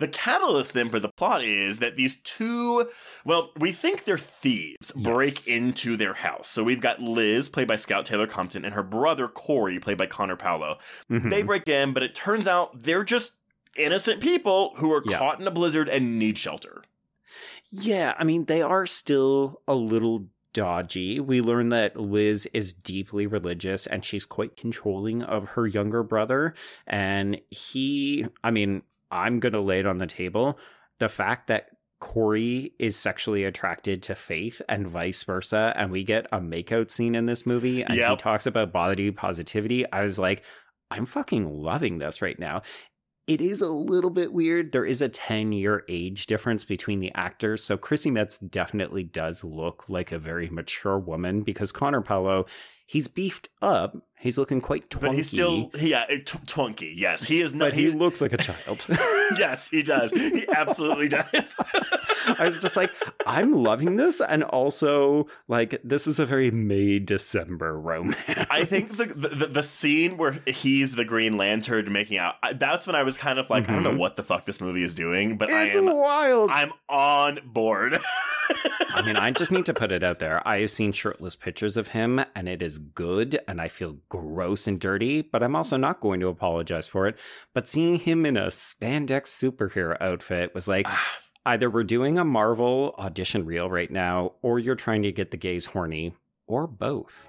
The catalyst then for the plot is that these two, well, we think they're thieves, break into their house. So we've got Liz, played by Scout Taylor Compton, and her brother Corey, played by Connor Paolo. Mhm. They break in, but it turns out they're just innocent people who are Yeah. caught in a blizzard and need shelter. Yeah, I mean, they are still a little dodgy. We learn that Liz is deeply religious and she's quite controlling of her younger brother. And he, I mean, I'm going to lay it on the table. The fact that Corey is sexually attracted to Faith and vice versa, and we get a makeout scene in this movie, and he talks about body positivity. I was like, I'm fucking loving this right now. It is a little bit weird. There is a 10 year age difference between the actors. So Chrissy Metz definitely does look like a very mature woman because Connor Paolo, he's beefed up. He's looking quite twunky. But he's still, yeah, uh, tw- twunky. Yes, he is not. But he looks like a child. yes, he does. He absolutely does. I was just like, I'm loving this. And also, like, this is a very May December romance. I think the, the the scene where he's the Green Lantern making out. That's when I was kind of like, I don't know Mhm. what the fuck this movie is doing, but it's I am wild. I'm on board. I mean, I just need to put it out there. I have seen shirtless pictures of him, and it is good, and I feel gross and dirty, but I'm also not going to apologize for it. But seeing him in a spandex superhero outfit was like ah. either we're doing a Marvel audition reel right now, or you're trying to get the gays horny, or both.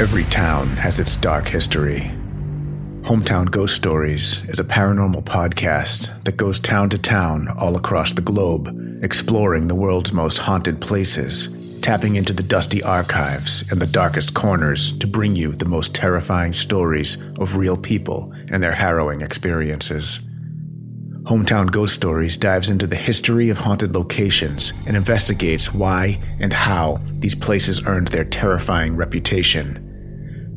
Every town has its dark history. Hometown Ghost Stories is a paranormal podcast that goes town to town all across the globe, exploring the world's most haunted places, tapping into the dusty archives and the darkest corners to bring you the most terrifying stories of real people and their harrowing experiences. Hometown Ghost Stories dives into the history of haunted locations and investigates why and how these places earned their terrifying reputation.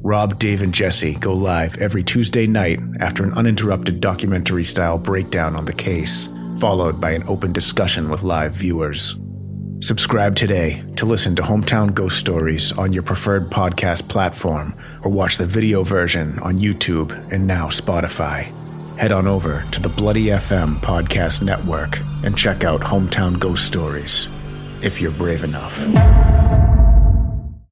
Rob, Dave, and Jesse go live every Tuesday night after an uninterrupted documentary style breakdown on the case, followed by an open discussion with live viewers. Subscribe today to listen to Hometown Ghost Stories on your preferred podcast platform or watch the video version on YouTube and now Spotify. Head on over to the Bloody FM Podcast Network and check out Hometown Ghost Stories if you're brave enough.